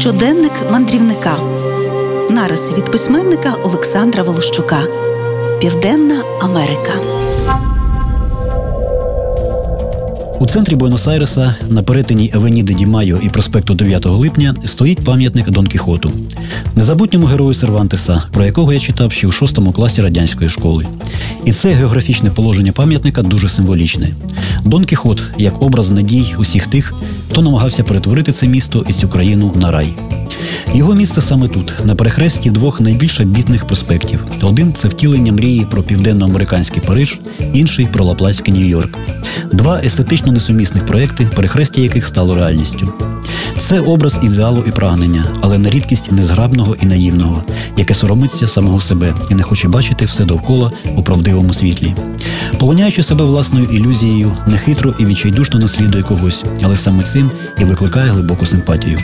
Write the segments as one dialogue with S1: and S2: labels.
S1: Щоденник мандрівника. Нариси від письменника Олександра Волощука. Південна Америка.
S2: У центрі Буенос-Айреса на перетині Авеніди Ді Майо і проспекту 9 липня стоїть пам'ятник Дон Кіхоту, незабутньому герою Сервантеса, про якого я читав ще у шостому класі радянської школи. І це географічне положення пам'ятника дуже символічне. Дон Кіхот як образ надій усіх тих, хто намагався перетворити це місто і цю країну на рай. Його місце саме тут, на перехресті двох найбільш бітних проспектів. Один це втілення мрії про південноамериканський Париж, інший про Лапласький Нью-Йорк. Два естетично несумісних проекти, перехрестя яких стало реальністю. Це образ ідеалу і прагнення, але на рідкість незграбного і наївного, яке соромиться самого себе і не хоче бачити все довкола у правдивому світлі. Полоняючи себе власною ілюзією, нехитро і відчайдушно наслідує когось, але саме цим і викликає глибоку симпатію.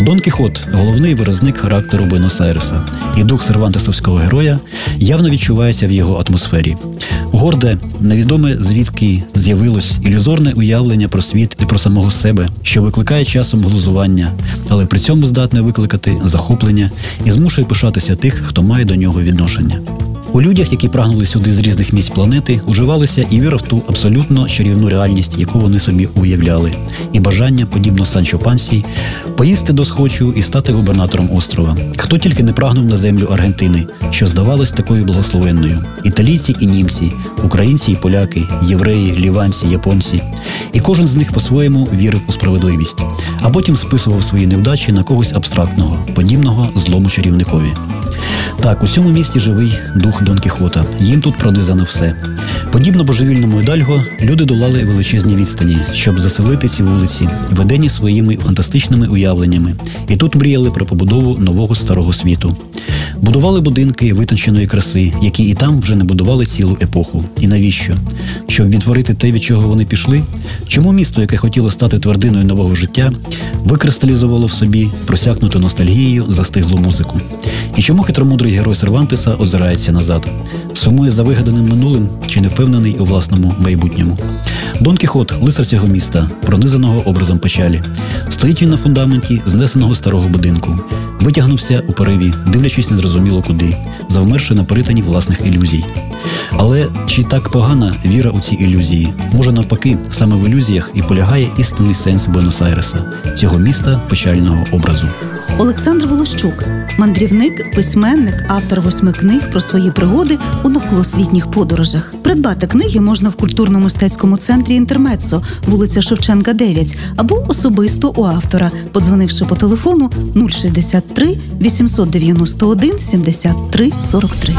S2: Дон Кіхот головний виразник характеру Буенос-Айреса, і дух сервантесовського героя явно відчувається в його атмосфері. Горде, невідоме звідки з'явилось ілюзорне уявлення про світ і про самого себе, що викликає часом глузування, але при цьому здатне викликати захоплення і змушує пишатися тих, хто має до нього відношення. У людях, які прагнули сюди з різних місць планети, уживалися і віра в ту абсолютно чарівну реальність, яку вони собі уявляли, і бажання, подібно Санчо Пансі, поїсти до схочу і стати губернатором острова. Хто тільки не прагнув на землю Аргентини, що здавалась такою благословенною: італійці і німці, українці і поляки, євреї, ліванці, японці. І кожен з них по-своєму вірив у справедливість, а потім списував свої невдачі на когось абстрактного, подібного злому чарівникові. Так, у цьому місті живий дух Дон Кіхота. Їм тут пронизано все. Подібно божевільному Ідальго, люди долали величезні відстані, щоб заселити ці вулиці, ведені своїми фантастичними уявленнями, і тут мріяли про побудову нового старого світу. Будували будинки витонченої краси, які і там вже не будували цілу епоху. І навіщо? Щоб відтворити те, від чого вони пішли? Чому місто, яке хотіло стати твердиною нового життя, викристалізувало в собі просякнуту ностальгією застиглу музику? І чому хитромудрий герой Сервантеса озирається назад? Сумує за вигаданим минулим чи не впевнений у власному майбутньому? Дон Кіхот, лицар цього міста, пронизаного образом печалі. Стоїть він на фундаменті знесеного старого будинку, витягнувся у пориві, дивлячись незрозуміло куди, завмерши на перетині власних ілюзій. Але чи так погана віра у ці ілюзії? Може навпаки, саме в ілюзіях і полягає істинний сенс Буенос-Айреса, цього міста печального образу.
S1: Олександр Волощук, мандрівник, письменник, автор восьми книг про свої пригоди у навколосвітніх подорожах. Придбати книги можна в культурно-мистецькому центрі Інтермецо, вулиця Шевченка, 9, або особисто у автора, подзвонивши по телефону 063 891 73 43.